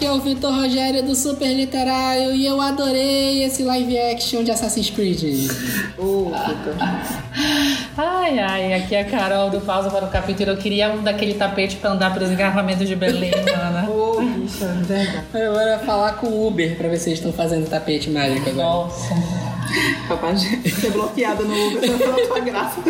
aqui é o Vitor Rogério do Super Literário e eu adorei esse live action de Assassin's Creed. Ô, Vitor. Ai, ai, aqui é a Carol do Pausa para o Capítulo. Eu queria um daquele tapete pra andar pelos engarrafamentos de Berlim, mana. Ô, bicha, verdade. Eu vou falar com o Uber pra ver se eles estão fazendo tapete mágico agora. Nossa. Capaz de ser bloqueada no Uber só pela tua graça.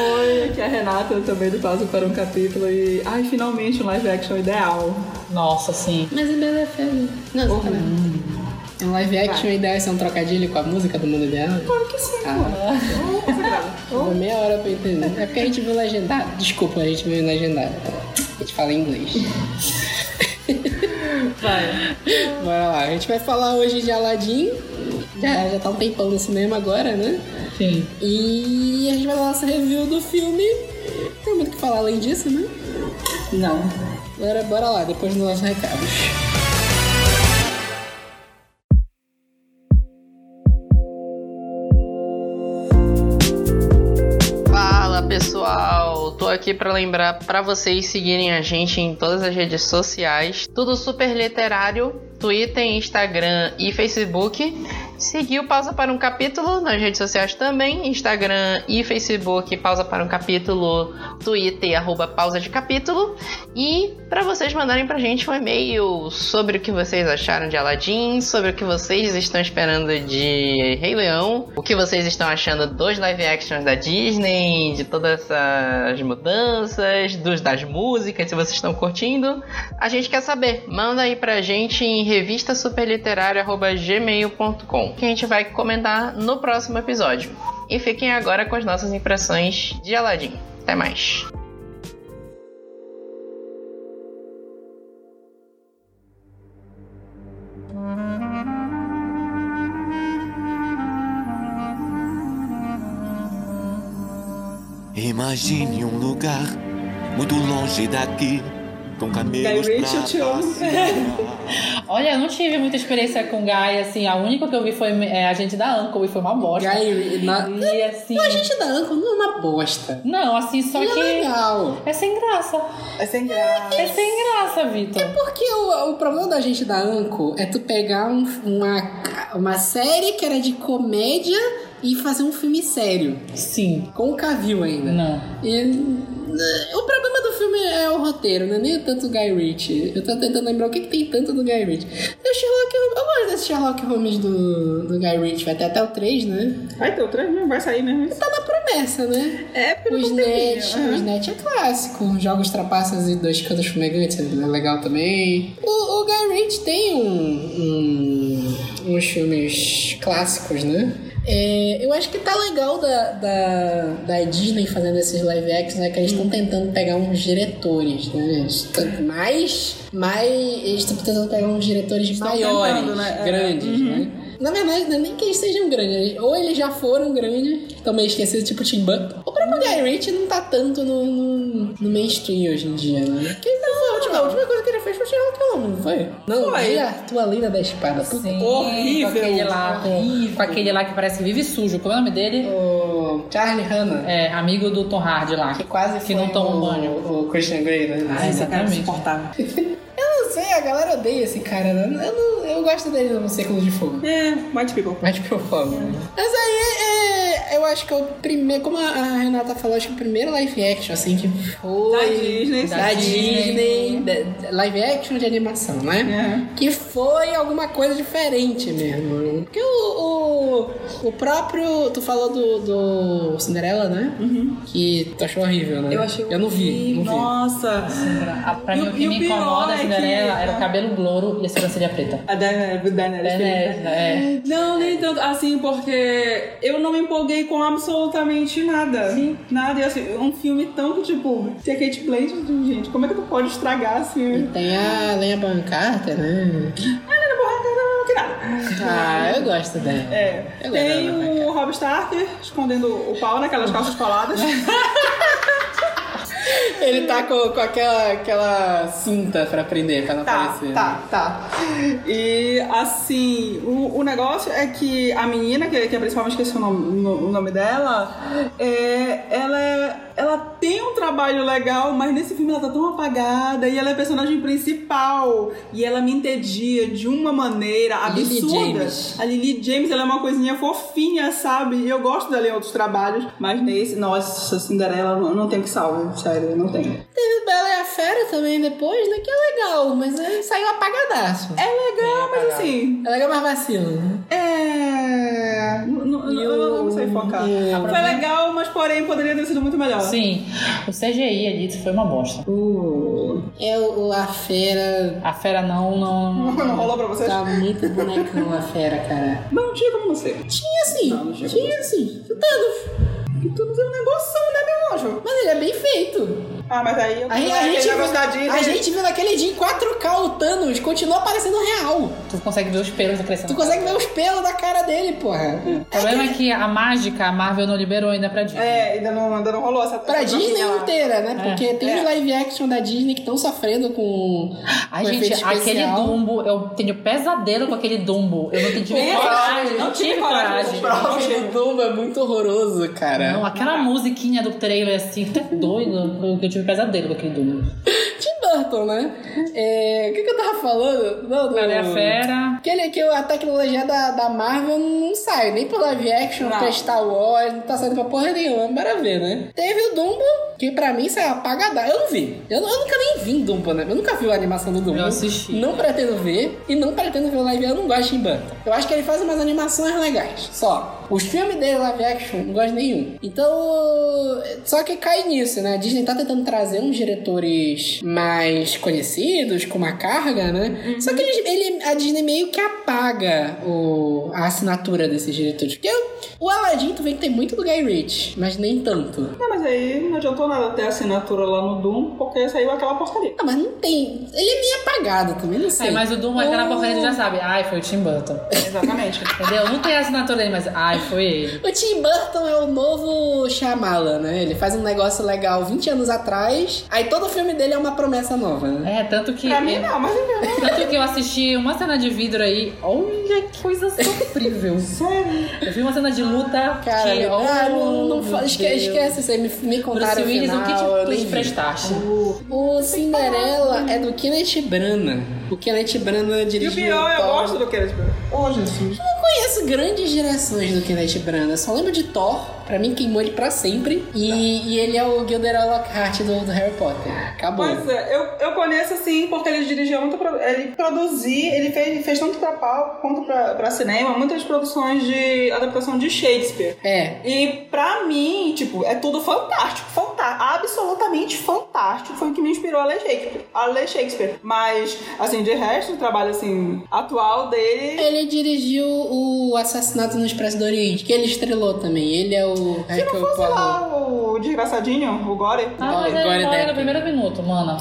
Oi, aqui é a Renata, eu também do Pausa para um Capítulo e... Ai, finalmente um live action ideal. Nossa, sim. Mas em Bela é Fera. Não, tá não. Um live action ideal é ser um trocadilho com a música do mundo ideal? Claro que sim, Ah. Levou meia hora pra entender. É porque a gente viu legendado. Desculpa, a gente viu legendado. A gente fala em inglês. Vai. Bora lá. A gente vai falar hoje de Aladdin. Já, já tá um tempão no cinema agora, né? Sim. E a gente vai dar nossa review do filme. Não tem muito o que falar além disso, né? Não. Agora bora lá, depois dos nossos recados. Fala pessoal, tô aqui pra lembrar pra vocês seguirem a gente em todas as redes sociais, tudo super literário, Twitter, Instagram e Facebook. Seguir o Pausa para um Capítulo nas redes sociais também, Instagram e Facebook, Pausa para um Capítulo, Twitter, arroba Pausa de Capítulo. E para vocês mandarem pra gente um e-mail sobre o que vocês acharam de Aladdin, sobre o que vocês estão esperando de Rei Leão, o que vocês estão achando dos live actions da Disney, de todas essas mudanças, dos das músicas, se vocês estão curtindo. A gente quer saber. Manda aí pra gente em que a gente vai comentar no próximo episódio. E fiquem agora com as nossas impressões de Aladdin. Até mais. Imagine um lugar muito longe daqui, com camelos Guy Ritchie, eu te amo. passear. Olha, eu não tive muita experiência com Guy, assim. A única que eu vi foi é, a gente da Uncle e foi uma bosta. Guy, na... E assim. A gente da Uncle não é uma bosta. Não, assim, só Ele é que. legal. É sem graça. É sem graça. É sem graça, Vitor. Porque o, o problema da gente da Anco é tu pegar um- uma, uma série que era de comédia e fazer um filme sério. Sim. Com o Cavill ainda. Não. E, o problema é o roteiro, não é nem tanto o Guy Ritchie. Eu tô tentando lembrar o que, que tem tanto do Guy Ritchie. Tem o Sherlock Holmes. Eu gosto desse Sherlock Holmes do, do Guy Ritchie. Vai ter até o 3, né? Vai ter o trem mesmo? Vai sair mesmo? Tá na promessa, né? É, porque O não tem Snatch, vídeo. o Snatch é clássico. Jogos Trapaças e Dois Cantos Fumegantes é legal também. O, o Guy Ritchie tem um, um- uns filmes clássicos, né? É, eu acho que tá legal da, da, da Disney fazendo esses live actions, né? Que eles estão tentando pegar uns diretores, né? Mais, mais... Eles estão tentando pegar uns diretores Estão maiores, tentando, né? É. grandes, né? Na verdade, não é nem que eles sejam grandes. Ou eles já foram grandes, estão meio esquecidos, tipo Tim Burton. O próprio Guy Ritchie não tá tanto no, no, no mainstream hoje em dia, né? Porque ele a última, coisa que ele fez foi Sherlock Holmes, não foi? Não, Foi. e a tua linda da espada. Sim, horrível, Com aquele, lá, horrível. com aquele lá que parece que vive sujo. Como é o nome dele? O Charlie Hanna. É, amigo do Tom Hardy lá. Que quase Que não toma o, banho. o Christian Grey, né? Ah, exatamente. Insuportável. Eu não sei, a galera odeia esse cara, né? Eu, não, eu gosto dele no Círculo de Fogo. É, White People. Mas tipo, eu falo. Mas aí, é, eu acho que é o primeiro, como a Renata falou, acho que o primeiro live action, assim, que foi... Da Disney, Da. Disney, da- live action de animação, né? É. Que foi alguma coisa diferente mesmo. Porque o, o, o próprio, tu falou do, do Cinderela, né? Que tu achou horrível, né? Uhum. Eu achei Eu não vi, não vi. Nossa. A- Pra mim, o- o que me incomoda é a Cinderela que- era o cabelo louro e a sobrancelha preta. A Daenerys. Daenerys, é. Não, nem tanto. Assim, porque eu não me empolguei com absolutamente nada. Sim. Nada. E assim, um filme tão tipo, tem a Kate Blanchett, gente. Como é que tu pode estragar assim? Tem a Lenha Bonham Carter, né? Ah. Ah, eu gosto dela. É. Eu Tem o Rob Starker escondendo o pau naquelas calças coladas. Ele tá com, com aquela, aquela cinta pra prender, pra não Tá, aparecer. tá, tá. E assim, o, o negócio é que a menina, que, que é principalmente esqueci o nome, no- o nome dela, é, ela, é- ela tem um trabalho legal, mas nesse filme ela tá tão apagada e ela é a personagem principal. E ela me entedia de uma maneira Lily absurda. James. A Lily James, ela é uma coisinha fofinha, sabe? E eu gosto dela em outros trabalhos, mas nesse, nossa, Cinderela não, não tem que salve, sério, não tem. Teve Bela e a Fera também depois, né? Que é legal, mas é, saiu apagadaço. É legal, mas assim, É legal, mas vacilo, né? É. Eu não sei focar. Foi legal, mas porém poderia ter sido muito melhor. Sim, o CGI ali foi uma bosta. Uh, É a Fera. A fera não, não. não rolou pra vocês? Tá muito bonecão a Fera, cara. Não tinha como ser. Tinha sim, Não, não chegou. tinha sim. Thanos. E tu não tem um negócio, né, meu Mas ele é bem feito. Ah, mas aí eu A, gente- a aquele gente, da viu, Disney. a gente viu naquele dia em 4K o Thanos, continua parecendo real. Tu consegue ver os pelos crescendo. Tu consegue ver os pelos da cara dele, porra. O problema é que a mágica, a Marvel não liberou ainda pra Disney. É, ainda não, ainda não rolou essa Pra essa Disney inteira, né? Porque tem É. os live action da Disney que estão sofrendo com. Ai, com gente, aquele. Dumbo, eu tenho pesadelo com aquele Dumbo. Eu não tive coragem, não tive coragem. O Dumbo é muito horroroso, cara. Não, aquela musiquinha do trailer assim, tá doido. Eu, tive pesadelo com aquele Dumbo. Tim Burton, né? É, O que, que eu tava falando? Não, do... Bela e a Fera. Aquele que a tecnologia da, da Marvel não sai, nem pro live action, Não. pra Star Wars, não tá saindo pra porra nenhuma, bora ver, né? Teve o Dumbo, que pra mim saiu apagada. Eu não vi. Eu, eu nunca nem vi Dumbo, né? Eu nunca vi a animação do Dumbo. Eu assisti. Não pretendo ver e não pretendo ver o live action. Eu não gosto de Burton. Eu acho que ele faz umas animações legais. Só. Os filmes dele live action, não gosto nenhum. Então. Só que cai nisso, né? A Disney tá tentando trazer uns diretores mais conhecidos, com uma carga, né? Só que eles- ele, a Disney meio que apaga o, a assinatura desses diretores. Porque o, o Aladdin, tu vê que tem muito do Guy Ritchie, mas nem tanto. Não, mas aí não adiantou nada ter assinatura lá no Doom, porque saiu aquela porcaria. Ah, mas não tem. Ele é meio apagado também, não sei. É, mas o Dumbo, aquela Oh. porcaria, tu já sabe. Ai, foi o Tim Burton. Exatamente. Entendeu? Não tem a assinatura dele, mas ai, foi ele. O Tim Burton é o novo Shyamalan, né? Ele faz um negócio legal 20 anos atrás, aí todo filme dele é uma promessa nova, né? É, tanto que. pra mim não, mas é Tanto que eu assisti uma cena de vidro aí. Olha que coisa sofrível. sério. Eu vi uma cena de luta Cara, que. ah, não, não oh, fala, esquece, Deus. esquece isso aí, me, me contaram Bruce o Willis, final, o que te, eu tu nem te vi. prestaste? O Cinderela é do Kenneth Branagh. O Kenneth Branagh E o dirigiu pior, eu gosto do que eles. Oh, Jesus. Eu não conheço grandes direções do Kenneth Branagh. Só lembro de Thor. Pra mim, queimou ele pra sempre. E, e ele é o Gilderoy Lockhart do, do Harry Potter. Acabou. Pois é, eu, eu conheço assim porque ele dirigiu muito. pro- Ele produziu, ele fez, fez tanto pra palco quanto pra, pra cinema, muitas produções de adaptação de Shakespeare. É. E pra mim, tipo, é tudo fantástico, fantástico, absolutamente fantástico. Foi o que me inspirou a ler Shakespeare. A ler Shakespeare. Mas, assim, de resto, o trabalho assim, atual dele. Ele dirigiu o Assassinato no Expresso do Oriente, que ele estrelou também. Ele é o Se não Hercule fosse lá o desgraçadinho, o Gore. Ah, mas Agora ele é morre Depp. no primeiro minuto, mano.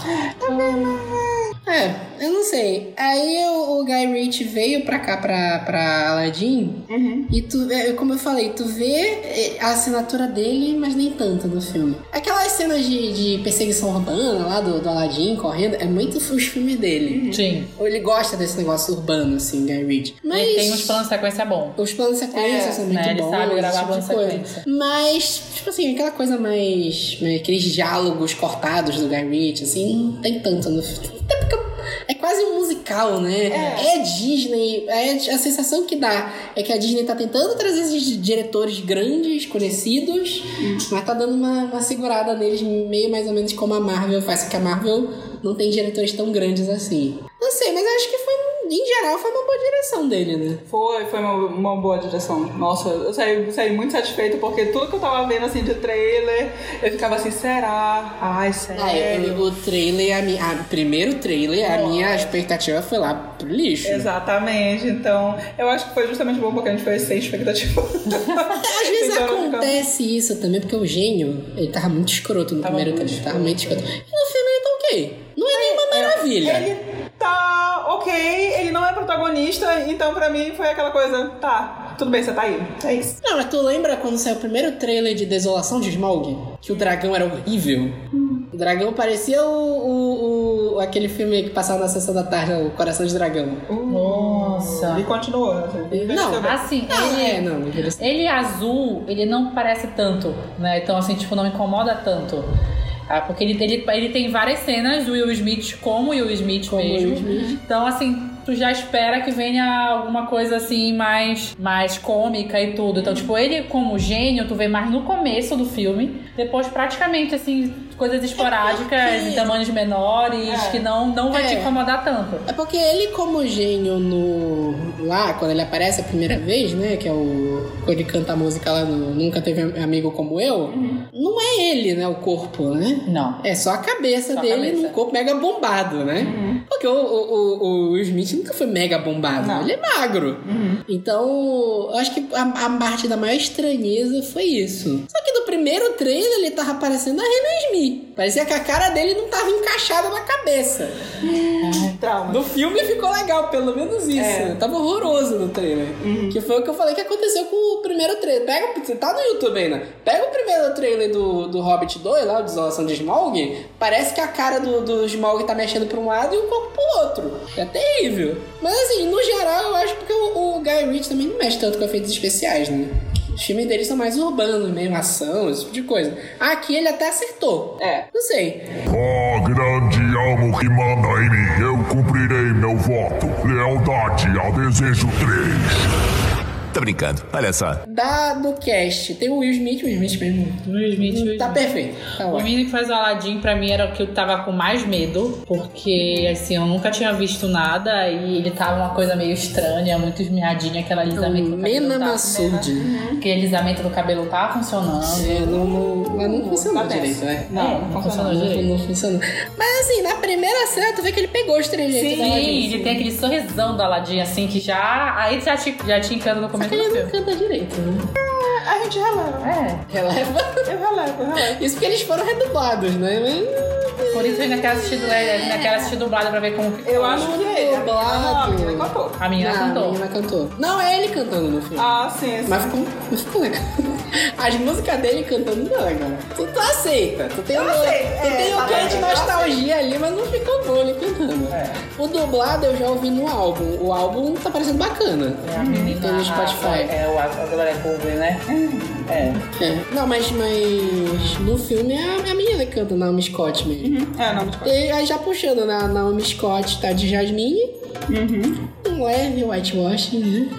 É, eu não sei. Aí o, o Guy Ritchie veio pra cá, pra, pra Aladdin, Uhum. e tu, é, como eu falei, tu vê é, a assinatura dele, mas nem tanto do filme. Aquelas cenas de, de perseguição urbana lá do, do Aladdin correndo, é muito os filmes dele. Sim. Ou ele gosta desse negócio urbano, assim, Guy Ritchie. Mas... Ele tem uns planos de sequência bom. Os planos de sequência É, são muito né, ele bons. sabe gravar tipo plano de sequência. Mas, tipo assim, aquela coisa mais. mais- aqueles diálogos cortados do Guy Ritchie, assim, não tem tanto no filme. Até porque é quase um musical, né? É, Disney. É, a sensação que dá é que a Disney tá tentando trazer esses diretores grandes, conhecidos, mas tá dando uma, uma segurada neles, meio mais ou menos como a Marvel faz. Só que a Marvel não tem diretores tão grandes assim. Não sei, mas acho que foi, em geral, foi uma boa direção dele, né? Foi, foi uma, uma boa direção. Nossa, eu saí, saí muito satisfeito porque tudo que eu tava vendo assim de trailer, eu ficava assim, será? Ai, sério. Ah, eu- o trailer, a minha, a- primeiro trailer, a minha expectativa foi lá pro lixo. Exatamente, então eu acho que foi justamente bom porque a gente foi sem expectativa. Às vezes Então, acontece isso também, porque o gênio, ele tava muito escroto no Tava primeiro trailer, tava muito escroto. E no filme ele tá ok. Não é nenhuma maravilha. Ele tá ok, ele não é protagonista, então pra mim foi aquela coisa, tá, tudo bem, você tá aí. É isso. Não, mas tu lembra quando saiu o primeiro trailer de Desolação de Smaug? Que o dragão era horrível. O dragão parecia o, o- o- aquele filme que passava na sessão da tarde, o Coração de Dragão. Nossa. E continuou. Assim, Não, Assim, Não, ele, é, não, envelheceu. ele azul, ele não parece tanto, né? Então, assim, tipo, não incomoda tanto. Ah, porque ele, ele, ele tem várias cenas do Will Smith como Will Smith Como mesmo. Will Smith. Então, assim, tu já espera que venha alguma coisa assim mais, mais cômica e tudo. Então, tipo, ele como gênio, tu vê mais no começo do filme. Depois, praticamente, assim, coisas esporádicas porque- em tamanhos menores É. que não, não vai É. te incomodar tanto. É porque ele, como gênio no. Lá, quando ele aparece a primeira vez, né? Que é o. Quando ele canta a música lá no Nunca Teve Amigo Como Eu, não é ele, né? O corpo, né? Não. É só a cabeça Só a dele cabeça. num corpo mega bombado, né? Porque o, o, o, Smith nunca foi mega bombado, Não. ele é magro. Então, eu acho que a, a parte da maior estranheza foi isso. Só que no primeiro trailer ele tava parecendo a Renan Smith. Parecia que a cara dele não tava encaixada na cabeça. Trauma. No filme ficou legal, pelo menos isso. É. Tava horroroso no trailer. Que foi o que eu falei que aconteceu com o primeiro trailer. Pega, você tá no YouTube ainda. Pega o primeiro trailer do, do Hobbit 2, lá, o Desolação de Smaug. Parece que a cara do, do Smaug tá mexendo pra um lado e o corpo pro outro. É terrível. Mas assim, no geral, eu acho porque o, o Guy Ritchie também não mexe tanto com efeitos especiais, né? Os filmes dele são mais urbanos, mesmo ação, esse tipo de coisa. Aqui ele até acertou. É. Não sei. Ó grande almo que manda em mim, eu cumprirei meu voto. Lealdade ao desejo 3. Tá brincando, olha só. Da, do cast, tem o Will Smith, o Will Smith mesmo. Will Smith, Will Tá Smith. perfeito. Tá O menino que faz o Aladdin, pra mim, era o que eu tava com mais medo. Porque, assim, eu nunca tinha visto nada. E ele tava uma coisa meio estranha, muito esmiadinha. Aquele alisamento do cabelo. Mena tava- Massoud. Aquele alisamento do cabelo tá funcionando. É, não, não, mas não funcionou Tá direito, né? Não, não não funcionou. direito. não funcionou. Mas assim, na primeira cena, tu vê que ele pegou os trejeitos Sim, ele tem aquele sorrisão do Aladdin, assim, que já. Aí já te, já te encanta no começo ele não canta direito, né? A gente releva. É. Releva. Eu relevo, eu relevo. Isso porque eles foram redublados, né? Por isso eu ainda quero assistir, ainda quero assistir dublado pra ver como que Eu acho que ele. A menina Dublado. a menina cantou. a menina não, cantou. A menina cantou. Não, é ele cantando no filme. Ah, sim, sim. Mas ficou, ficou legal. As músicas dele cantando não é legal. Tu, tu aceita. Tu tem, Eu um, aceito, tu é, tem um tá quê de nostalgia ali, mas não ficou bom ele cantando. É. O dublado eu já ouvi no álbum. O álbum tá parecendo bacana. É a menina. Tem no Spotify. É, o- Glória Cover, né? É. É. Não, mas, mas no filme é a, é a menina que canta Naomi Scott mesmo. É, não, tipo, E aí já puxando, né? A Naomi Scott tá de Jasmine. Uhum. Um leve whitewashing, né?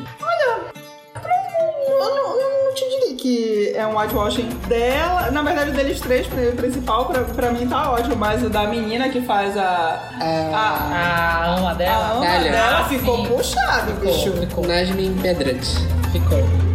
eu não, eu não te diria que é um whitewashing dela. Na verdade, deles três, o principal, pra, pra mim tá ótimo. Mas o da menina que faz a. A, A ama a dela? ama Dália. dela ficou sim. puxado, bicho. Ficou. Nasmin. Ficou.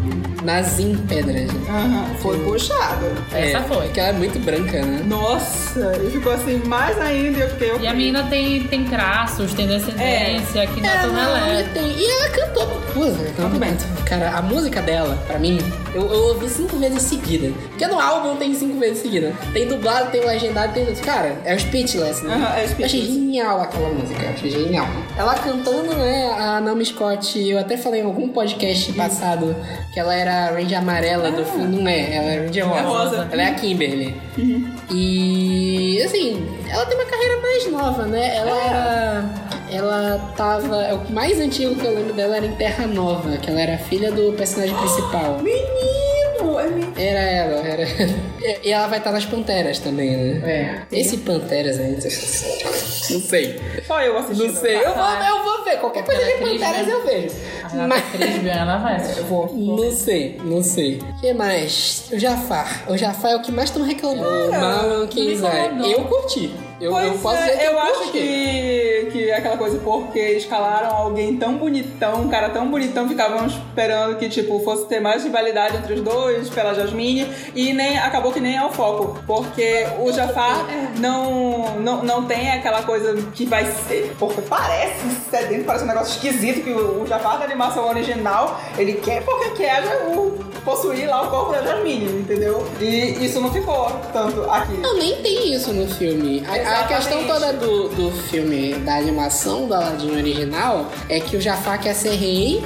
Nazim Pedrad. Aham, foi puxado. Essa É, foi. Porque ela é muito branca, né? Nossa, e ficou assim mais ainda. Eu fiquei. E a menina tem, tem traços, tem descendência, que não é tão não, e tem- E ela cantou. Pô, cantou bem. Cara, a música dela, pra mim, eu, eu ouvi cinco vezes seguida. Porque no álbum tem cinco vezes seguida. Tem dublado, tem legendado, tem. Cara, é o Speechless, né? Aham, é Eu achei Speechless. genial aquela música, eu achei genial. Ela cantando, né, a Naomi Scott, eu até falei em algum podcast passado que ela era a Ranger amarela do filme. Não é, ela é Ranger rosa. rosa. Ela é a Kimberly. E, assim, ela tem uma carreira mais nova, né? Ela era. Ela tava. O mais antigo que eu lembro dela era em Terra Nova, que ela era filha do personagem principal. Menino! É menino. Era ela, era. E ela vai estar nas Panteras também, né? É. Esse Panteras aí. Não sei. Só eu. Não sei. Eu vou, eu vou ver. Qualquer coisa de é Panteras né? eu vejo. Renata Mas. Vai assistir. Eu vou. Não sei, não sei. O que mais? O Jafar. O Jafar é o que mais estão reclamando. O Marlon Kingside. incomodou. Eu curti. Eu, Pois eu posso é, eu, acho que, que é aquela coisa, porque escalaram alguém tão bonitão, um cara tão bonitão, ficavam esperando que, tipo, fosse ter mais rivalidade entre os dois, pela Jasmine, e nem acabou que nem é o foco, porque o Jafar não, não, não tem aquela coisa que vai ser, porque parece ser dentro, parece um negócio esquisito, que o, o Jafar da animação original, ele quer porque quer o, possuir lá o corpo da Jasmine, entendeu? E isso não ficou tanto aqui. Não, nem tem isso no filme. A, a questão toda do, do filme, da animação do Aladdin original, é que o Jafar quer ser rei,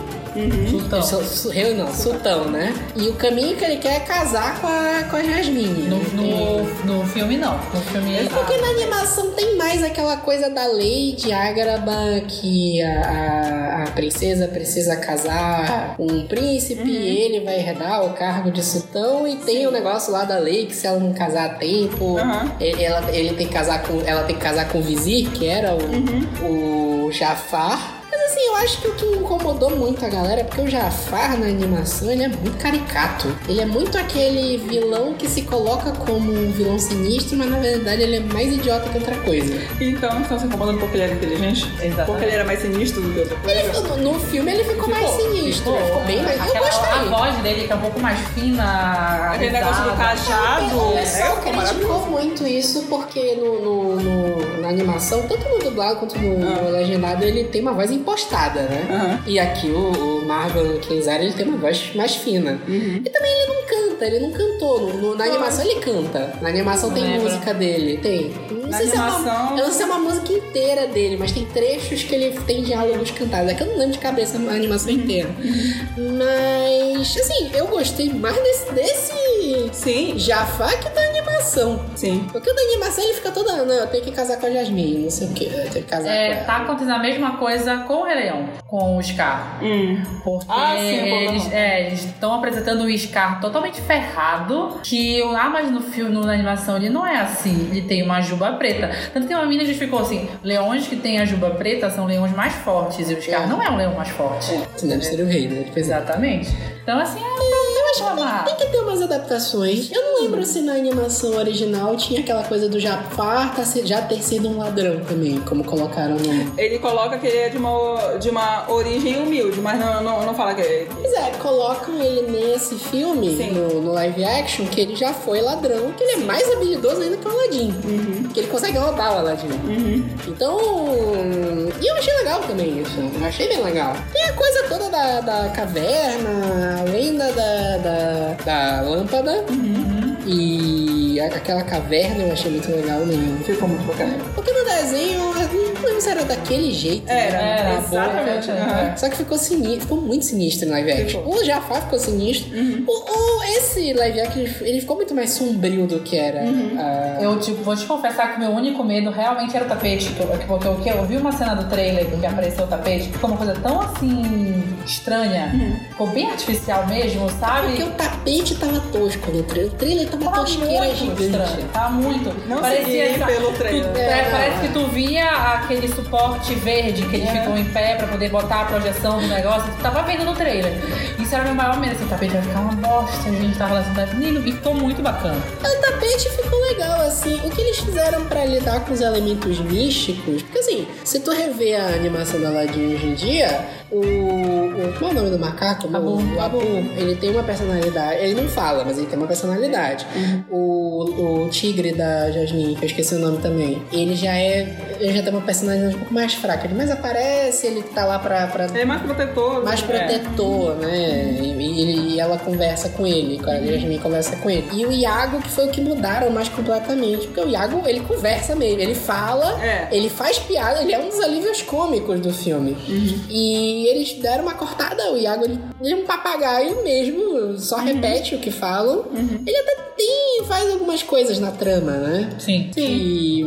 Sultão. Su- Rei não, sultão, né? E o caminho que ele quer é casar com a, com a Jasmine. No, É. no, no filme, não. No filme, ele Porque na animação tem mais aquela coisa da lei de Ágraba que a, a, a princesa precisa casar com um príncipe e ele vai herdar o cargo de sultão e tem o negócio lá da lei que se ela não casar a tempo, Aham. ele, ela, ele tem que casar com, ela tem que casar com o vizir, que era o, o Jafar. Mas assim, acho que o que incomodou muito a galera é porque o Jafar na animação ele é muito caricato. Ele é muito aquele vilão que se coloca como um vilão sinistro, mas na verdade ele é mais idiota que outra coisa. Então, estão se incomodando porque ele era inteligente? Exatamente. Porque ele era mais sinistro do que outra coisa? Ele, no, no filme ele ficou, mais sinistro, ele ficou bem mais. Eu Aquela, gostei. a voz dele, que é um pouco mais fina. Aquele negócio do cajado. O É, pessoal ficou criticou muito isso porque no, no- no- na animação, tanto no dublado quanto no, Ah. no legendado, ele tem uma voz impostada, né? Aham. E aqui o, o Marvel Kinzari ele tem uma voz mais fina. Uhum. E também ele não canta, ele não cantou. No- no- na animação ele canta. Na animação tem Lembra. música dele, tem. Não Na sei se é animação- uma, eu não sei se é uma música inteira dele, mas tem trechos que ele tem diálogos cantados. É que eu não lembro de cabeça a animação inteira. Mas, assim, eu gostei mais desse, desse Sim, Jafar que da animação. sim. Porque o da animação ele fica toda, não, eu tenho que casar com a Jasmine, não sei o que, eu tenho que casar É, com ela. tá acontecendo a mesma coisa com o Rei Leão, com o Scar. Hum. Porque Ah, sim, eles é, estão apresentando o Scar totalmente ferrado. Que ah, mas no filme, na animação, ele não é assim. Ele tem uma juba preta. Tanto que uma menina justificou assim: leões que têm a juba preta são leões mais fortes. E o Scar É. não é um leão mais forte. Isso deve ser o rei, né? É. Exatamente. Então, assim, é reclamar. Tem que ter umas adaptações. Eu não lembro se na animação original tinha aquela coisa do Jafar tá já ter sido um ladrão também, como colocaram no. Ele coloca que ele é de uma, de uma origem humilde, mas não, não, não fala que é. Pois é, colocam ele nesse filme, no, no live action, que ele já foi ladrão, que ele é mais habilidoso ainda que o Aladdin. Que ele consegue roubar o Aladdin. Então. E eu achei legal também isso. Eu achei bem legal. Tem a coisa toda da, da caverna, a lenda da, da, da lâmpada. E a- aquela caverna eu achei muito legal mesmo. Ficou muito bacana. Porque no desenho, era daquele jeito. né? Era, Era, Na boca. exatamente. aham. Só que ficou sinistro, ficou muito sinistro no live action. O Jafar ficou sinistro. O, o- esse live action ele- ficou muito mais sombrio do que era. a- Eu tipo, vou te confessar que meu único medo realmente era o tapete. que eu- Porque eu, que eu vi uma cena do trailer que apareceu o tapete, ficou uma coisa tão assim estranha, ficou bem artificial mesmo, sabe? Porque o tapete tava tosco no trailer. O trailer tava Tava tosqueira muito gigante. estranho, tava muito. Não Parecia pelo trailer. Tu- É, é, parece que tu via aquele suporte verde que eles ficam em pé pra poder botar a projeção do negócio. Tu tava vendo no trailer. Isso era meu maior medo. Assim, o tapete vai ficar uma bosta, a gente tá relacionado. Menino, e ficou muito bacana. O tapete ficou legal, assim. O que eles fizeram pra lidar com os elementos místicos? Porque, assim, se tu rever a animação da Aladdin hoje em dia, o. o qual é o nome do macaco? Abu. O, o Abu, ele tem uma personalidade. Ele não fala, mas ele tem uma personalidade. O, o tigre da Jasmine, que eu esqueci o nome também, ele já é. Ele já tem uma personalidade um pouco mais fraca. Ele mais aparece, ele tá lá pra. pra é mais protetor. mais é. protetor, né? E, e ela conversa com ele, a Jasmine conversa com ele. E o Iago, que foi o que mudaram mais completamente, porque o Iago, ele conversa mesmo, ele fala, É. ele faz piada, ele é um dos alívios cômicos do filme. E eles deram uma cortada, o Iago, ele, ele é um papagaio mesmo, só repete o que falam. Ele até tem, faz algumas coisas na trama, né? Sim. E,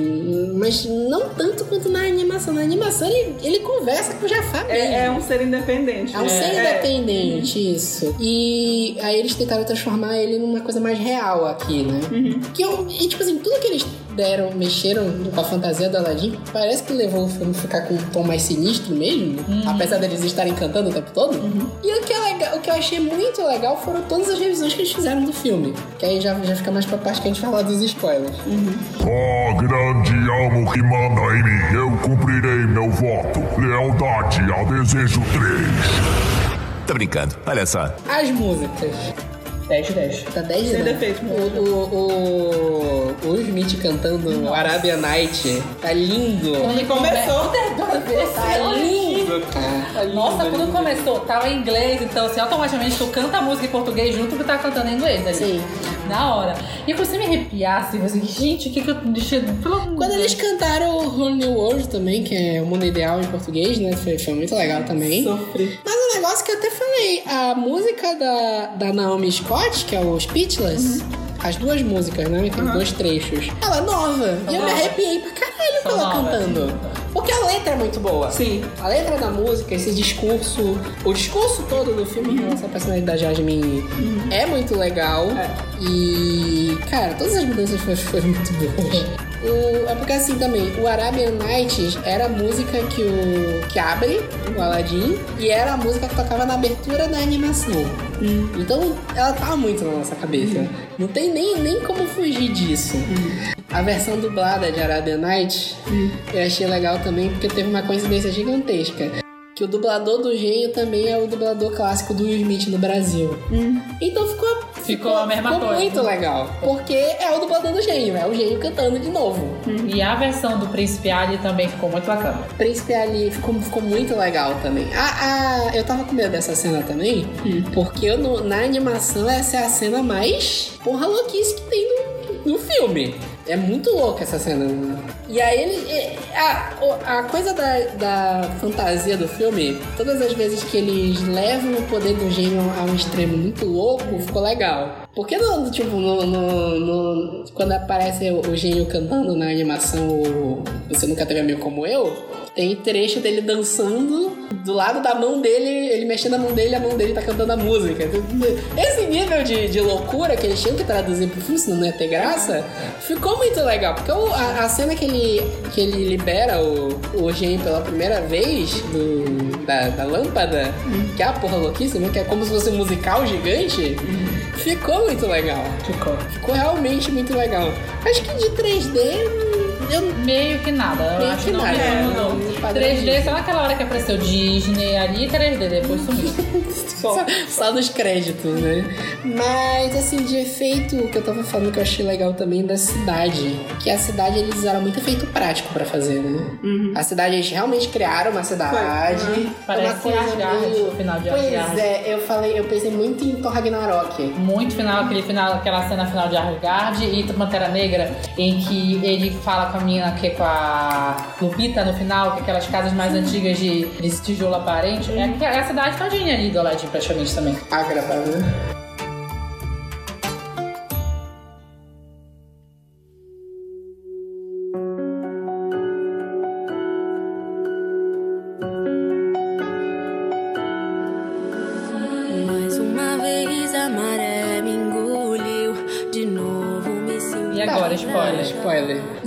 mas não tanto quanto na animação. Na animação ele, ele conversa com o Jafar mesmo. É, é um ser independente. É um ser É. independente, isso. E aí eles tentaram transformar ele numa coisa mais real aqui, né? Que eu, e tipo assim, tudo que eles deram, mexeram com a fantasia do Aladdin, parece que levou o filme a ficar com um tom mais sinistro mesmo, apesar deles estarem cantando o tempo todo. E o que, é legal, o que eu achei muito legal foram todas as revisões que eles fizeram do filme. Que aí já, já fica mais pra parte que a gente falar dos spoilers. Ó grande alma que manda em mim, eu cumprirei meu voto. Lealdade ao desejo 3. Tá brincando, olha só. As músicas. 10 de 10. Tá 10 Sem né? defeito. O, o, o, o Smith cantando Arabian Night. Tá lindo. Quando começou. Tá lindo, cara. Nossa, quando começou, tava em inglês, então assim, automaticamente tu canta a música em português junto que tá cantando em inglês ali. Sim. Na hora. E você me arrepiasse, você, gente, o que que eu. Quando eles cantaram o Whole New World também, que é o mundo ideal em português, né? Foi, foi muito legal também. Sofri. Mas o negócio que eu até falei. A música da, da Naomi Scott, que é o Speechless, as duas músicas, né? Tem dois trechos. Ela é nova. e eu me arrepiei pra caralho com São ela cantando. Porque a letra é muito boa. Sim. A letra da música, esse discurso, o discurso todo do filme em relação à personalidade da Jasmine é muito legal. E, cara, todas as mudanças foram, foram muito boas. O, é porque assim também, o Arabian Nights era a música que, o, que abre o Aladdin e era a música que tocava na abertura da animação. Então ela tá muito na nossa cabeça. Não tem nem, nem como fugir disso. A versão dublada de Arabian Nights eu achei legal também porque teve uma coincidência gigantesca. Que o dublador do gênio também é o dublador clássico do Will Smith no Brasil. Então ficou, Ficou a mesma ficou coisa. muito legal. Porque é o dublador do gênio, é o gênio cantando de novo. E a versão do Príncipe Ali também ficou muito bacana. Príncipe ali ficou, ficou muito legal também. A, a- eu tava com medo dessa cena também, porque eu no- na animação essa é a cena mais porra louquice que tem no, no filme. É muito louca essa cena. E aí ele. A, a coisa da, da fantasia do filme, todas as vezes que eles levam o poder do gênio a um extremo muito louco, ficou legal. Porque no- tipo, no, no- no- quando aparece o, o gênio cantando na animação Você Nunca Teve Amigo Como Eu, tem trecho dele dançando do lado da mão dele, ele mexendo a mão dele, a mão dele tá cantando a música. Esse nível de, de loucura que eles tinham que traduzir pro filme, senão não ia ter graça, ficou muito legal. Porque o- a, a cena que ele, que ele libera o, o gênio pela primeira vez do, da, da lâmpada, que é a porra louquíssima, que é como se fosse um musical gigante, ficou muito legal. Ficou. Ficou realmente muito legal. Acho que de 3D, eu Meio que nada. Eu Meio acho que não nada, é, incomodou. não, padrão 3D Disney. só naquela hora que apareceu Disney ali 3D, depois sumiu. Só. Só nos créditos, né? Mas, assim, de efeito, o que eu tava falando que eu achei legal também da cidade. Que a cidade eles usaram muito efeito prático pra fazer, né? A cidade, eles realmente criaram uma cidade. Foi. Uma Parece coisa Asgard, meio- o final de Pois Asgard. é, eu falei, eu pensei muito em Thor Ragnarok. Muito final, aquele final, aquela cena final de Asgard e Pantera Negra, em que ele fala com a menina que é com a Lupita no final, que é aquelas casas mais antigas de, de tijolo aparente. É, é a cidade todinha ali do Aladdin, praticamente também. Agradável. Mais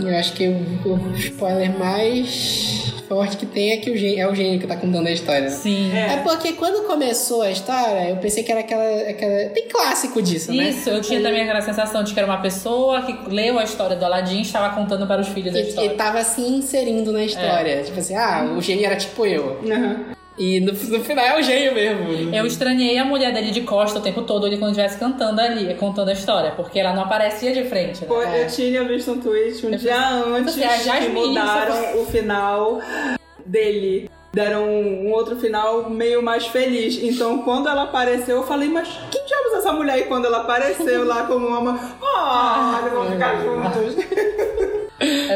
Eu acho que o, o spoiler mais forte que tem é que o gênio, é o gênio que tá contando a história. Sim. É porque quando começou a história, eu pensei que era aquela. aquela... Tem clássico disso, né? Isso, eu tinha também aquela sensação de que era uma pessoa que leu a história do Aladdin e estava contando para os filhos a E, e história. tava se inserindo na história. Tipo assim, ah, o gênio era tipo eu. E no, no final é o gênio mesmo. Eu estranhei a mulher dele de costa o tempo todo, ele quando estivesse cantando ali, contando a história, porque ela não aparecia de frente, né? Pô, Eu tinha visto um tweet um dia antes Você, a que Jasmine, mudaram o final dele. Deram um, um outro final meio mais feliz. Então, quando ela apareceu, eu falei, mas que diabos é essa mulher? E quando ela apareceu lá como uma... Ah, vamos ficar juntos.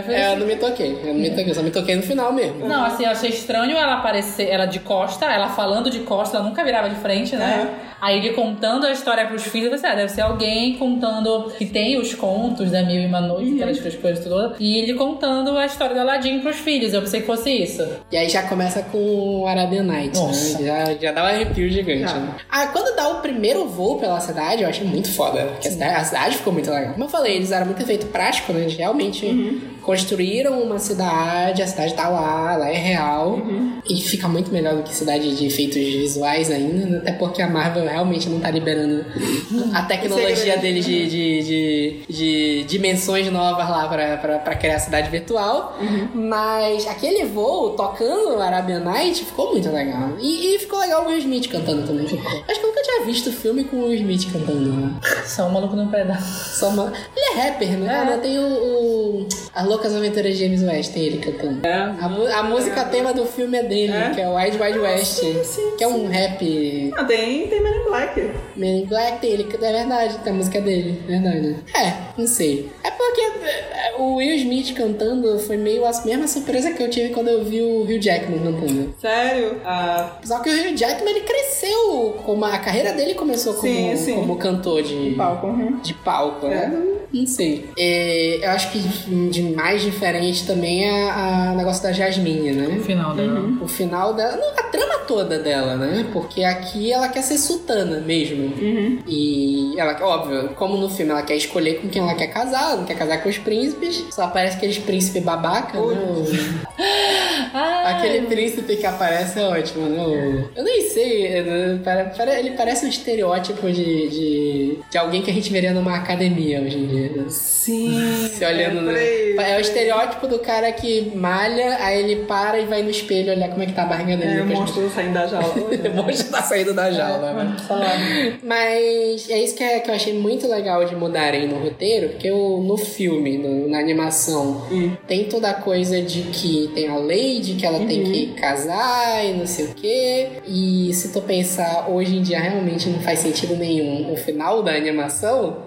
Falei É, eu não me toquei. Eu não me toquei, eu só me toquei no final mesmo. Não, assim, eu achei estranho ela aparecer, ela de costa, ela falando de costa, ela nunca virava de frente, né? Aí ele contando a história pros filhos, eu pensei, ah, deve ser alguém contando que tem os contos da Mil e Uma Noite, aquelas coisas todas, e ele contando a história do Aladdin pros filhos. Eu pensei que fosse isso. E aí já começa com o Arabian Nights, Nossa. né? Já, já dá um arrepio gigante. Né? Ah, quando dá o primeiro voo pela cidade, eu achei muito foda. Porque a cidade, a cidade ficou muito legal. Como eu falei, eles usaram muito efeito prático, né? Realmente construíram uma cidade, a cidade tá lá, ela é real. E fica muito melhor do que cidade de efeitos visuais ainda, até porque a Marvel realmente não tá liberando a tecnologia deles de, de, de, de dimensões novas lá pra, pra, pra criar a cidade virtual. Mas aquele voo tocando Arabian Night ficou muito legal. E, e ficou legal o Will Smith cantando também. Acho que eu nunca tinha visto filme com o Will Smith cantando. Né? Só um maluco num pedaço. Só uma... Ele é rapper, né? Ela tem o, o- Loucas Aventuras de James West, tem ele cantando. É. A, a música tema do filme é dele, É? que é o Wide Wide West. sim, que é um rap Ah, tem, tem Men in Black. Man in Black, tem ele, é verdade, a música dele, verdade. É, não sei. É porque é, o Will Smith cantando foi meio a mesma surpresa que eu tive quando eu vi o Hugh Jackman cantando. Sério? Ah, Só que o Hugh Jackman ele cresceu, como a carreira dele começou como, Sim, sim. como cantor de palco. uhum. de palco, né? É. Não sei. É, eu acho que de mais diferente também é a, a negócio da Jasmine, né? final dela. O final dela, não, a trama toda dela, né? Porque aqui ela quer ser sultana mesmo. E ela, óbvio, como no filme ela quer escolher com quem ela quer casar, ela não quer casar com os príncipes. Só aparece aqueles príncipes babaca, né? O- Ai, Aquele príncipe que aparece é ótimo, né? Eu nem sei, né? Ele parece um estereótipo de, de, de alguém que a gente veria numa academia hoje em dia. né? Sim. Se olhando, é, né? por É o estereótipo do cara que malha, aí ele para e vai no espelho olhar como é que tá a barriga dele. É, o monstro saindo da jaula. o monstro tá saindo da jaula, né? Mas é isso que, é, que eu achei muito legal de mudarem no roteiro, porque o, no filme, no- na animação, tem toda a coisa de que tem a lei, de que ela tem que casar e não sei o quê. E se tu pensar, hoje em dia realmente não faz sentido nenhum o final da animação.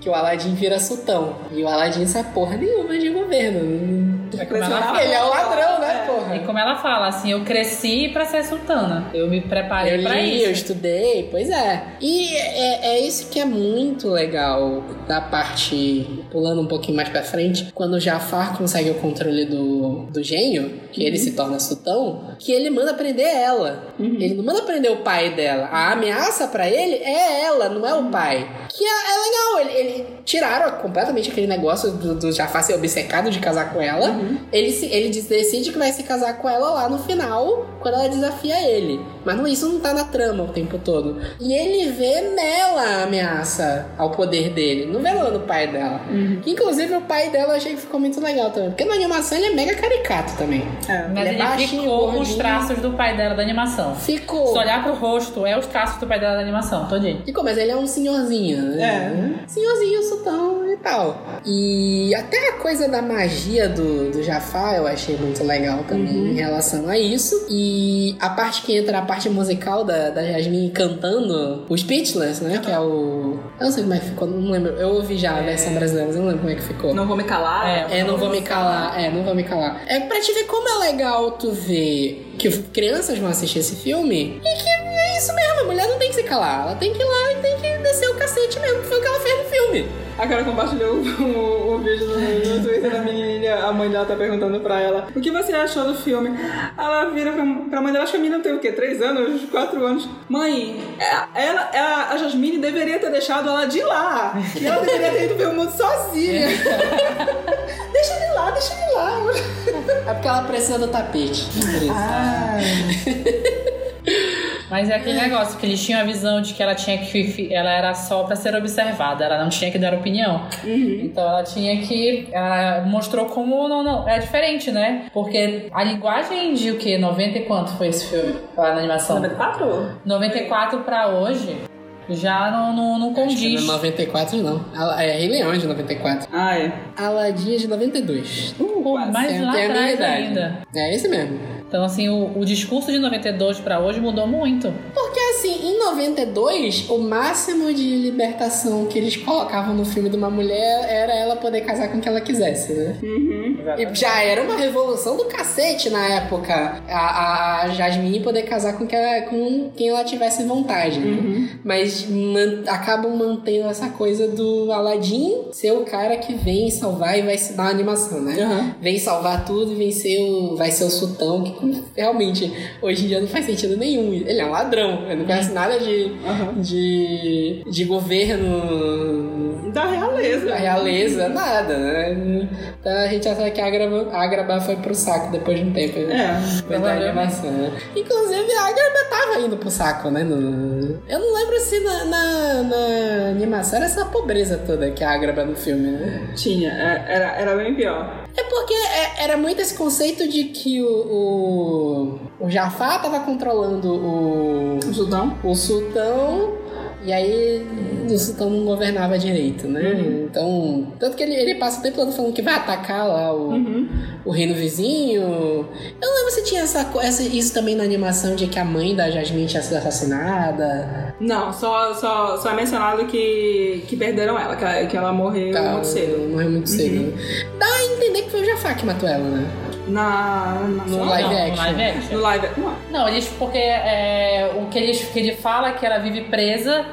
Que o Aladdin vira sultão. E o Aladdin sabe porra nenhuma de governo. É como ela fala. Ele é o ladrão, né, É. porra? E como ela fala, assim, eu cresci pra ser sultana. Eu me preparei Eu pra li, isso. eu estudei, pois é. E é, é isso que é muito legal da parte, pulando um pouquinho mais pra frente, quando o Jafar consegue o controle do, do gênio, que ele se torna sultão, que ele manda prender ela. Ele não manda prender o pai dela. A ameaça pra ele é ela, não é o pai. Que é, é legal, ele, ele tiraram completamente aquele negócio do, do Jafar ser obcecado de casar com ela. Ele, se, ele diz- decide que vai se casar com ela lá no final, quando ela desafia ele. Mas não, isso não tá na trama o tempo todo. E ele vê nela a ameaça ao poder dele, não vê lá no pai dela. Que, inclusive o pai dela eu achei que ficou muito legal também. Porque na animação ele é mega caricato também. É. Mas Ele é ele, ficou com os traços do pai dela da animação. Ficou. Se olhar pro rosto, é os traços do pai dela da animação, todinho. Ficou, mas ele é um senhorzinho, né? Senhorzinho, sultão e tal. E até a coisa da magia do, do Jafar eu achei muito legal também em relação a isso. E a parte que entra, a parte musical da, da Jasmine cantando o Speechless, né? Que é o. Eu não sei como é que ficou, não lembro. Eu ouvi já a versão brasileira, mas eu não lembro como é que ficou. Não vou me calar. É. É, não vou me calar. É, não vou me calar. É pra te ver como é legal tu ver que crianças vão assistir esse filme e que é isso mesmo, a mulher não tem que se calar. Ela tem que ir lá e tem que descer o cacete mesmo, que foi o que ela fez A cara compartilhou o, o- vídeo no, no Twitter da menininha, a mãe dela tá perguntando pra ela o que você achou do filme. Ela vira pra, pra mãe dela, acho que a menina tem o quê? Três anos? Quatro anos? Mãe, é- ela, ela- a Jasmine deveria ter deixado ela de lá. Que ela deveria ter ido ver o mundo sozinha. deixa de lá, deixa de lá. É porque ela precisa do tapete. Ah, Mas é aquele negócio que eles tinham a visão de que ela tinha que. Ela era só pra ser observada, ela não tinha que dar opinião. Então ela tinha que. Ela mostrou como não, não. É diferente, né? Porque a linguagem de o quê? 90 e quanto foi esse filme? Lá na animação? 94? 94 pra hoje já não, não, não Acho que não condiz. é 94 não. Ela- É Rei Leão é de 94. Ah, é. Aladdin é de 92. Pô, mais lá a atrás ainda. É esse mesmo. Então, assim, o, o discurso de 92 pra hoje mudou muito. Porque assim, em 92, o máximo de libertação que eles colocavam no filme de uma mulher era ela poder casar com quem ela quisesse, né? E já era uma revolução do cacete na época. A, a Jasmine poder casar com, que ela- com quem ela tivesse vontade. né? Mas man- acabam mantendo essa coisa do Aladdin ser o cara que vem salvar e vai se dar uma animação, né? Aham. Vem salvar tudo e vem ser o, vai ser o sultão, que realmente hoje em dia não faz sentido nenhum. Ele é um ladrão, ele não conhece nada de, Aham. de, de governo Da realeza. da realeza, nada, né? Então a gente acha que a Agraba, a Agraba foi pro saco depois de um tempo. né? É. Depois da animação, né? Inclusive, a Agraba tava indo pro saco, né? No- Eu não lembro se na, na, na animação era essa pobreza toda que a Agraba no filme, né? Tinha. É, Era, era bem pior. É porque é- era muito esse conceito de que o, o, o Jafar tava controlando o, O Sultão? o sultão. E aí o sultão não governava direito, né? Uhum. Então, tanto que ele, ele passa o tempo todo falando que vai atacar lá o, Uhum. o reino vizinho. Eu não lembro se tinha essa, essa, isso também na animação de que a mãe da Jasmine tinha sido assassinada. Não, só, só, só é mencionado que, que perderam ela, que ela, que ela morreu Tá, muito cedo. Morreu muito cedo. Uhum. Entender que foi o Jafar que matou ela, né? Na, na No live não, action. live action. No live. Não. Não, eles porque é, o que, eles, que ele fala é que ela vive presa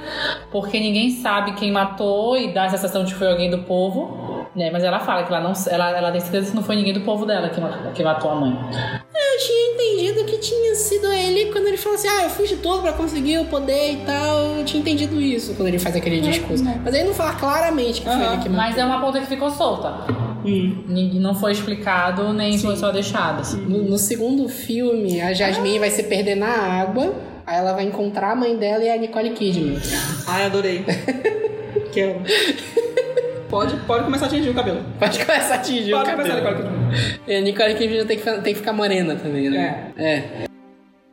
porque ninguém sabe quem matou e dá a sensação de que foi alguém do povo. Né? Mas ela fala que ela não ela, ela tem certeza que não foi ninguém do povo dela que, que matou a mãe. Eu tinha entendido que tinha sido ele quando ele falou assim: ah, eu fiz de tudo pra conseguir o poder e tal. Eu tinha entendido isso quando ele faz aquele discurso. Mas ele não fala claramente que foi ele que matou. Mas é uma ponta que ficou solta. Hum. Ninguém- Não foi explicado, nem foi só deixado. assim. No, no segundo filme, a Jasmine vai se perder na água. Aí ela vai encontrar a mãe dela e a Nicole Kidman. Ai, adorei. Quero. Pode, pode começar a atingir o cabelo. Pode começar a atingir o Pode começar, cabelo. Nicole Kidman. E a Nicole Kidman tem que, tem que ficar morena também, né? É.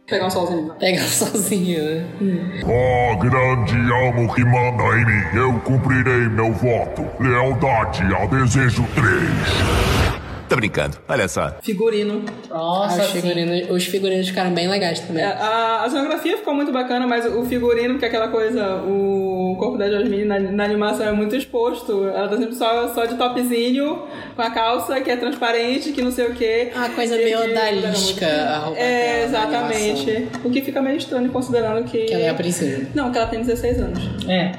Pegar um solzinho. Pega sozinho, né? Ó grande alma que manda em mim, eu cumprirei meu voto. Lealdade ao desejo 3. Tá brincando, olha só. Figurino. Nossa, os, sim. figurinos, os figurinos ficaram bem legais também. É, a, a cenografia ficou muito bacana, mas o figurino, porque aquela coisa, o corpo da Jasmine na, na animação é muito exposto. Ela tá sempre só, só de topzinho, com a calça que é transparente, que não sei o quê. Uma coisa E meio que- odalisca a roupa É, dela na exatamente. O que fica meio estranho considerando que. Que ela é a princesa. Não, que ela tem 16 anos. É.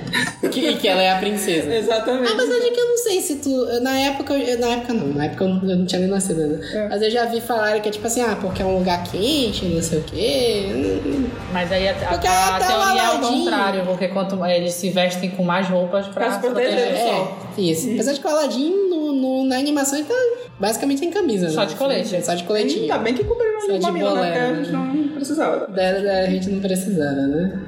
que, que ela é a princesa. Exatamente. Apesar de que eu não sei se tu. Na época. Na época não, na época eu não, eu não tinha nem nascido ainda. É. Mas eu já vi falarem que é tipo assim, ah, porque é um lugar quente, não sei o quê. Mas aí a, a- Porque a até o teoria é o contrário, porque quanto eles se vestem com mais roupas pra, Pra se proteger. do É, sol. isso. Apesar de que o Aladdin no, no- na animação ele tá basicamente sem camisa, Só né? de colete. Só de coletinho. Ainda bem que cobriram o de mamilo, né? Porque a gente né? não precisava. Da, da- a gente não precisava, né?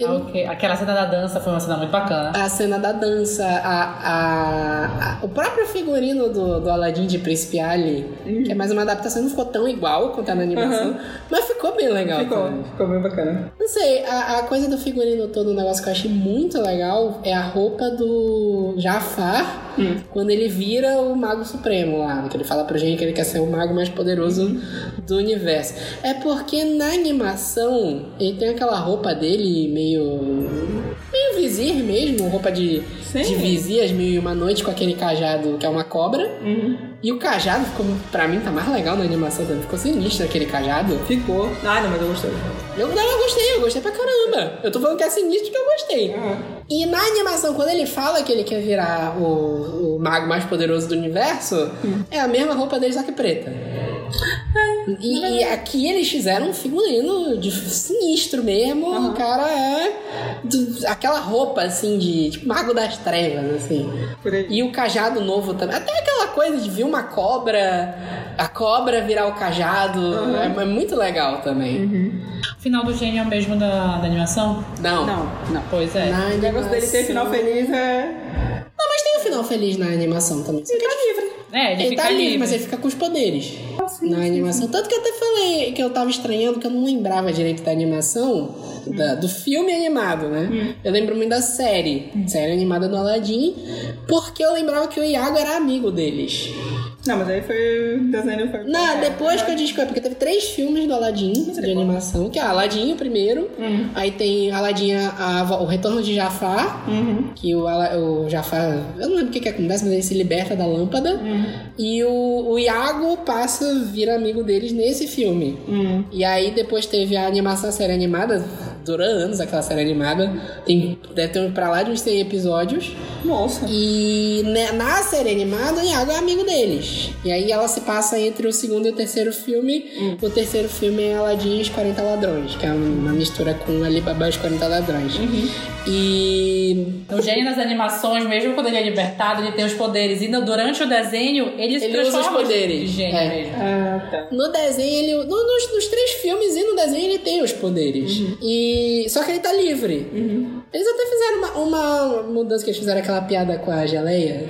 Ah, ok. Aquela cena da dança foi uma cena muito bacana. A cena da dança, a, a- a- o próprio figurino do, do Aladdin de Príncipe Ali, que é mais uma adaptação, não ficou tão igual quanto a na animação, mas ficou bem legal. Ficou, também. ficou bem bacana. Não sei, a, a coisa do figurino todo, um negócio que eu achei muito legal é a roupa do Jafar quando ele vira o Mago Supremo lá. Que ele fala pro gente que ele quer ser o mago mais poderoso do universo. É porque na animação ele tem aquela roupa dele meio. meio vizir mesmo, roupa de, Sim. de vizir, as mil e uma noite com aquele cajado que é uma cobra. Uhum. E o cajado ficou, pra mim, tá mais legal na animação também. Ficou sinistro aquele cajado. Ficou. Ai, não, mas eu gostei. Eu, não, eu gostei, eu gostei pra caramba. Eu tô falando que é sinistro que eu gostei. Uhum. E na animação, quando ele fala que ele quer virar o, o mago mais poderoso do universo, é a mesma roupa dele, só que preta. E, e aqui eles fizeram um figurino de sinistro mesmo. O cara é. do- aquela roupa assim de tipo, mago das trevas, assim. Por aí. E o cajado novo também. Até aquela coisa de ver uma cobra, a cobra virar o cajado. É, é muito legal também. O final do gênio é o mesmo da, da animação? Não. Não, não. Pois é. Na O negócio dele ter final feliz é. Não, mas tem um final feliz na animação também. Que Tá livre. É, ele, ele fica tá livre, livre. mas ele fica com os poderes na animação. Tanto que eu até falei que eu tava estranhando, que eu não lembrava direito da animação, da- do filme animado, né? Eu lembro muito da série, série animada do Aladdin, porque eu lembrava que o Iago era amigo deles. Não, mas aí foi. O desenho foi. Não, é, depois é. que eu descobri, porque teve três filmes do Aladdin de animação, que é Aladdin o primeiro, aí tem Aladdin, a, a- o Retorno de Jafar, Uhum. que o, o Jafar, eu não lembro o que, que acontece, mas ele se liberta da lâmpada, Uhum. e o, o Iago passa, vira amigo deles nesse filme. Uhum. E aí depois teve a animação, a série animada, dura anos aquela série animada, tem, deve ter pra lá de uns 100 episódios, Nossa. e ne- na série animada, o Iago é amigo deles. E aí ela se passa entre o segundo e o terceiro filme. O terceiro filme é Aladdin e os 40 Ladrões, que é uma mistura com Alibaba e os 40 Ladrões. E O gênio nas animações, mesmo quando ele é libertado, ele tem os poderes. E no- durante o desenho, ele, se Ele usa os transforma poderes. de gênio É. mesmo. Ah, tá. no desenho, ele. no- nos, nos três filmes e no desenho ele tem os poderes. E E. Só que ele tá livre. Eles até fizeram uma, uma mudança que eles fizeram aquela piada com a geleia.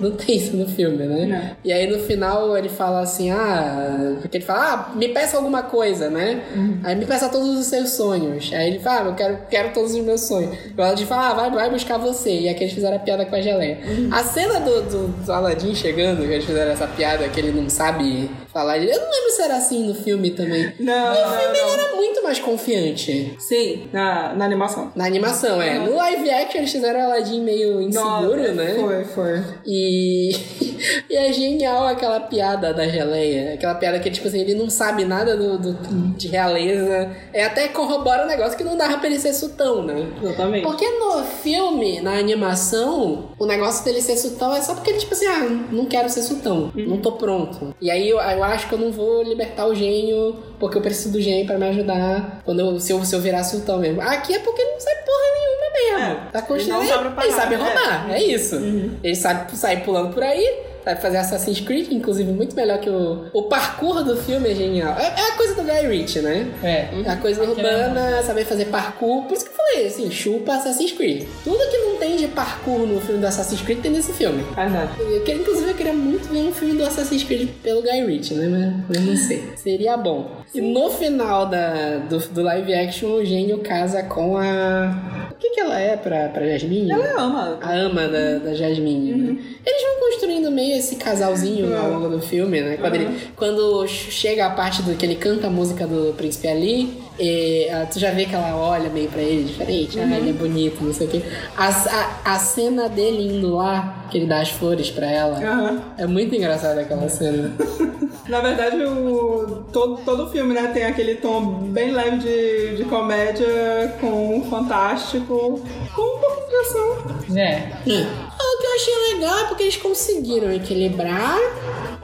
Não tem isso no filme, né? E aí no final ele fala assim: ah. Porque ele fala, ah, me peça alguma coisa, né? Aí me peça todos os seus sonhos. Aí ele fala, ah, eu quero, quero todos os meus sonhos. E ela fala, ah, vai, vai buscar você. E aqui eles fizeram a piada com a geleia. A cena do, do, do Aladdin chegando, que eles fizeram essa piada que ele não sabe falar. Eu não lembro se era assim no filme também. Não, no filme não. ele era muito mais confiante. Sim, na, na animação. Na animação, é. No live action eles fizeram Aladdin meio inseguro, Nossa, né? Foi, foi. E, e é genial aquela piada da geleia. Aquela piada que, tipo assim, ele não sabe nada do, do- de realeza. É até corrobora o negócio que não dava pra ele ser sultão, né? Exatamente. Porque no filme, na animação, o negócio dele ser sultão é só porque ele, tipo assim, ah, não quero ser sultão, não tô pronto. E aí eu, acho que eu não vou libertar o gênio, porque eu preciso do gênio pra me ajudar quando eu, se, eu, se eu virar sultão mesmo. Aqui é porque ele não sabe porra nenhuma mesmo. É, tá ele construindo. Ele, parar, sabe roubar, é, isso. Ele sabe sair pulando por aí. Sabe fazer Assassin's Creed, inclusive muito melhor que o. O parkour do filme é genial. É, é a coisa do Guy Ritchie, né? É. A coisa urbana, saber fazer parkour. Por isso que eu falei, assim, chupa Assassin's Creed. Tudo que não tem de parkour no filme do Assassin's Creed tem nesse filme. Verdade. Eu queria, inclusive, eu queria muito ver um filme do Assassin's Creed pelo Guy Ritchie, né? Mas, mas não sei. Seria bom. E no final da, do, do live action, o gênio casa com a. O que, que ela é pra, pra Jasmine? Ela ama. A ama da, da Jasmine. né? Eles vão construindo meio esse casalzinho ao longo do filme, né? Quando, ele, quando chega a parte do que ele canta a música do Príncipe Ali, e, ah, tu já vê que ela olha meio pra ele diferente. Ah, ele é bonito, não sei o quê. A, a, a cena dele indo lá, que ele dá as flores pra ela, Aham. é muito engraçada aquela cena. Na verdade, o, todo, todo o filme né, tem aquele tom bem leve de, de comédia, com um fantástico, com um pouco de ação. É. que eu achei legal é porque eles conseguiram equilibrar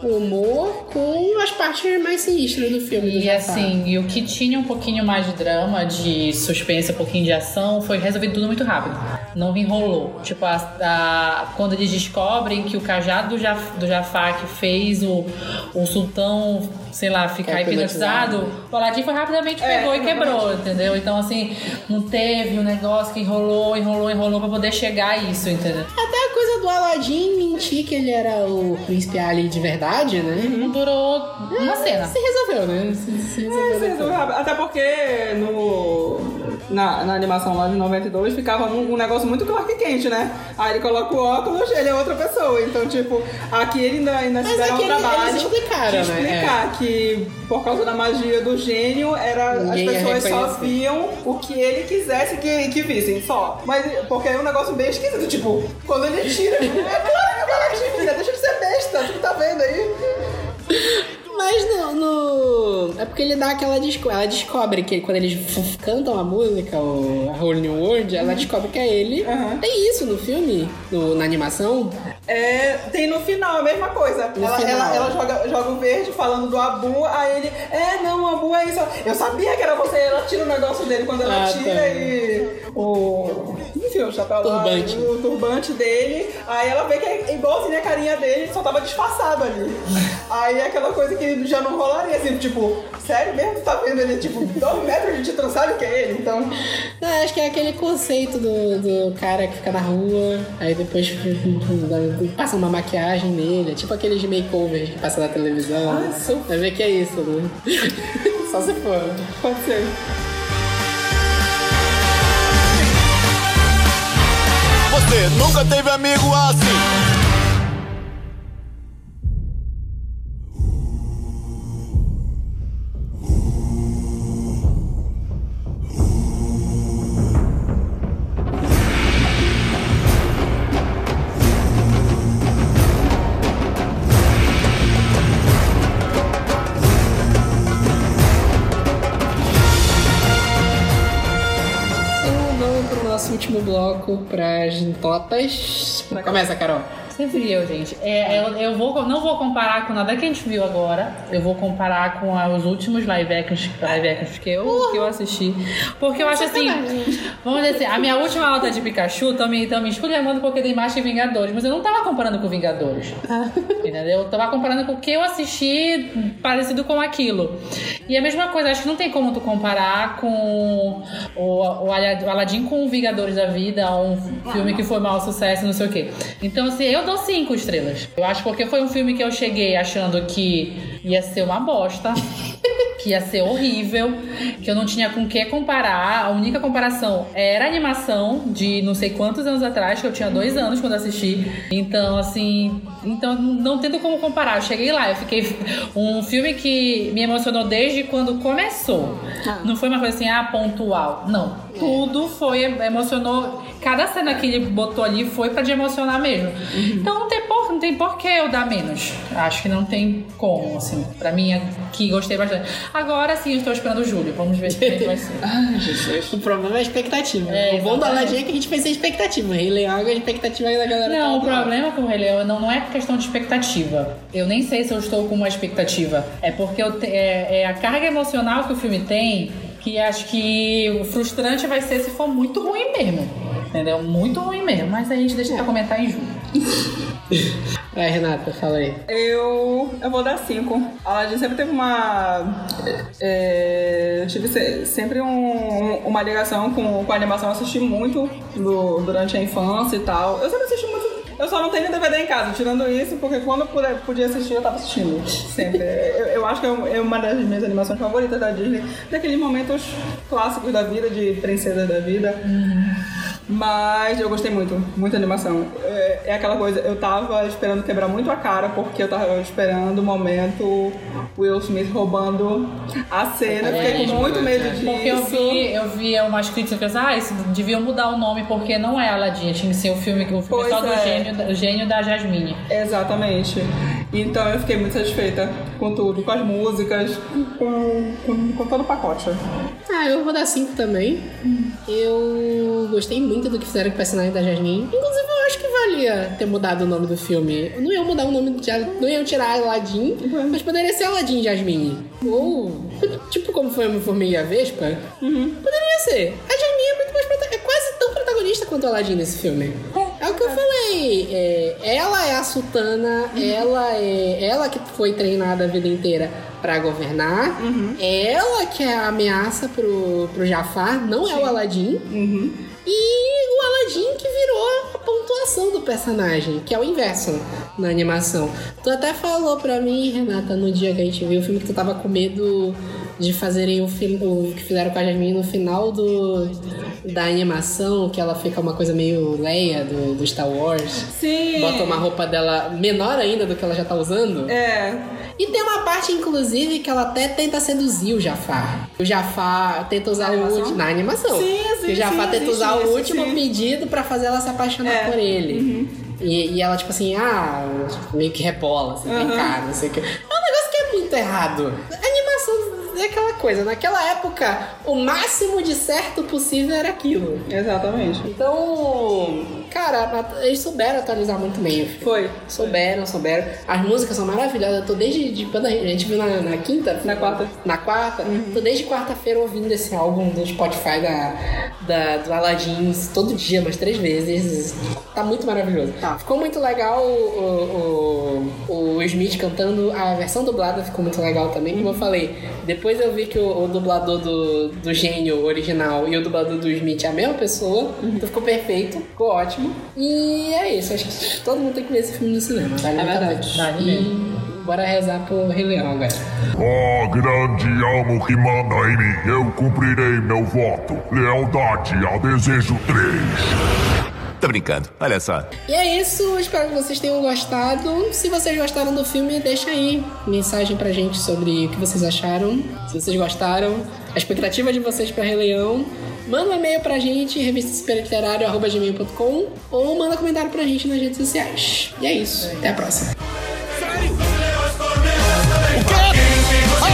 o humor com as partes mais sinistras do filme. do E Jafar. assim, e o que tinha um pouquinho mais de drama, de suspense, um pouquinho de ação, foi resolvido tudo muito rápido. Não enrolou. Tipo, a, a- quando eles descobrem que o cajado do, Jaf, do Jafar que fez o, o sultão, sei lá, ficar É, hipnotizado, o Aladdin foi rapidamente É, pegou e quebrou, entendeu? Então, assim, não teve um negócio que enrolou, enrolou, enrolou pra poder chegar a isso, entendeu? Até a coisa do Aladdin mentir que ele era o príncipe Ali de verdade, né? Não durou uma cena. Se resolveu, né? Se, se resolveu. É, depois. resolveu. Até porque no, na, na animação lá de 92 ficava um, um negócio muito Clark Kent, né? Aí ele coloca o óculos, ele é outra pessoa. Então, tipo, aqui ele ainda, ainda Mas fizeram aqui um trabalho eles explicaram, de né? explicar que por causa da magia do gênio, era, Ninguém as pessoas só viam o que ele quisesse que, que vissem, só. Mas porque é um negócio bem esquisito, tipo, quando ele tira, é claro que vendo aí? Mas no, no- É porque ele dá aquela. Desco... Ela descobre que quando eles cantam a música, o a Whole New World, ela descobre que é ele. Uhum. Tem isso no filme? No, na animação? É, tem no final a mesma coisa. No ela, final. ela, ela joga, joga o verde falando do Abu, aí ele, é, não, o Abu é isso. Eu sabia que era você, ela tira o negócio dele quando ela Ah, tira tá. e o. Enfim, o chapéu Turbante. lá, o turbante dele. Aí ela vê que é igualzinho a carinha dele, só tava disfarçado ali. aí é aquela coisa que já não rolaria assim, tipo, sério mesmo? Tá vendo ele, tipo, dois metros a gente não sabe que é ele, então. Não, acho que é aquele conceito do, do cara que fica na rua, aí depois passa uma maquiagem nele, é tipo aqueles makeovers que passa na televisão. Ah, super. Vai ver que é isso, né? Só se for. Pode ser. Você nunca teve amigo assim. Bloco, pras notas. Começa, Carol. Sempre eu, gente. É, eu, eu vou, não vou comparar com nada que a gente viu agora. Eu vou comparar com os últimos live actions, live actions que, eu, que eu assisti. Porque eu acho assim. Vamos dizer assim, a minha última alta de Pikachu também estão me esculhambando porque tem mais que Vingadores. Mas eu não tava comparando com Vingadores. Entendeu? Eu tava comparando com o que eu assisti parecido com aquilo. E a mesma coisa, acho que não tem como tu comparar com o, o Aladdin com o Vingadores da Vida, um filme que foi mau sucesso, não sei o quê. Então, assim, eu dou cinco estrelas. Eu acho porque foi um filme que eu cheguei achando que ia ser uma bosta. Que ia ser horrível, que eu não tinha com o que comparar. A única comparação era a animação de não sei quantos anos atrás, que eu tinha dois anos quando assisti. Então, assim, então não tendo como comparar. Eu cheguei lá, eu fiquei. Um filme que me emocionou desde quando começou. Não foi uma coisa assim, ah, pontual. Não. Tudo foi, emocionou. Cada cena que ele botou ali foi pra te emocionar mesmo. Então não tem, por, não tem por que eu dar menos. Acho que não tem como, assim. Pra mim, aqui gostei bastante. Agora sim, eu estou esperando o Júlio. Vamos ver o que é que vai ser. O problema é a expectativa. É, o bom. Aladdin é que a gente fez a expectativa. Rei Leão, a expectativa da galera Não, o tá lá. problema com o Rei Leão não, não é questão de expectativa. Eu nem sei se eu estou com uma expectativa. É porque eu te- é, é a carga emocional que o filme tem que acho que o frustrante vai ser se for muito ruim mesmo. Entendeu? Muito ruim mesmo. Mas a gente deixa pra comentar em julho. Vai, Renata, fala aí. Eu, eu vou dar cinco. A Aladdin sempre teve uma. É, tive se- sempre um- uma ligação com, com a animação. Eu assisti muito do- durante a infância e tal. Eu sempre assisti muito. Eu só não tenho DVD em casa, tirando isso, porque quando eu puder, podia assistir, eu tava assistindo. Sempre. Eu, eu acho que é é uma das minhas animações favoritas da Disney. Daqueles momentos clássicos da vida, de princesas da vida. Mas eu gostei muito, muita animação. É, é aquela coisa, eu tava esperando quebrar muito a cara, porque eu tava esperando o momento Will Smith roubando a cena. Eu fiquei com muito medo disso. Porque eu vi, eu vi umas críticas, ah, isso deviam mudar o nome porque não é Aladdin, tinha que ser o filme, o filme Pois só do é. gênio, da- o gênio da Jasmine. Exatamente. Então eu fiquei muito satisfeita com tudo, com as músicas, com, com, com todo o pacote. Ah, eu vou dar 5 também. Eu gostei muito do que fizeram com o personagem da Jasmine. Inclusive, eu acho que valia ter mudado o nome do filme. Não iam mudar o nome do Não iam tirar Aladdin, mas poderia ser Aladdin Jasmine. Ou, tipo como foi o Formiga Vespa, poderia ser. A Jasmine é muito mais é quase tão protagonista quanto o Aladdin nesse filme. Que falei. é, ela é a sultana, ela é ela que foi treinada a vida inteira pra governar. Ela que é a ameaça pro, pro Jafar, não é o Aladdin. E o Aladdin que virou a pontuação do personagem, que é o inverso na animação. Tu até falou pra mim, Renata, no dia que a gente viu o filme, que tu tava com medo de fazerem o filme o que fizeram com a Jasmine no final do, da animação, que ela fica uma coisa meio Leia do, do Star Wars. Sim. Bota uma roupa dela menor ainda do que ela já tá usando. É. E tem uma parte, inclusive, que ela até tenta seduzir o Jafar. O Jafar tenta usar Na o último. Na animação. Sim, sim, o Jafar sim, tenta existe usar o último sim. pedido pra fazer ela se apaixonar É. por ele. E, e ela, tipo assim, ah, meio que rebola, assim, vem cá, não sei o que. É um negócio que é muito errado. É aquela coisa. Naquela época, o máximo de certo possível era aquilo. Exatamente. Então, cara, eles souberam atualizar muito bem o. Foi. Souberam, souberam. As músicas são maravilhosas. Eu tô desde de quando a gente, viu na, na quinta? Na quarta. Na quarta. Tô desde quarta-feira ouvindo esse álbum do Spotify da, da, do Aladdin todo dia, umas três vezes. Tá muito maravilhoso. Tá. Ficou muito legal o, o, o Smith cantando. A versão dublada ficou muito legal também, como eu falei. Depois eu vi que o, o dublador do, do gênio original e o dublador do Smith é a mesma pessoa. Então ficou perfeito, ficou ótimo. E é isso. Acho que todo mundo tem que ver esse filme no cinema. Vale É verdade. Vale E bora rezar pro Rei Leão agora. Ó grande alma que manda em mim, eu cumprirei meu voto. Lealdade a desejo 3. Tá brincando, olha só. E é isso, espero que vocês tenham gostado. Se vocês gostaram do filme, deixa aí mensagem pra gente sobre o que vocês acharam. Se vocês gostaram, a expectativa de vocês pra Rei Leão. Manda um e-mail pra gente, revistasperitliterário.com ou manda comentário pra gente nas redes sociais. E é isso, até a próxima. O quê? Oh!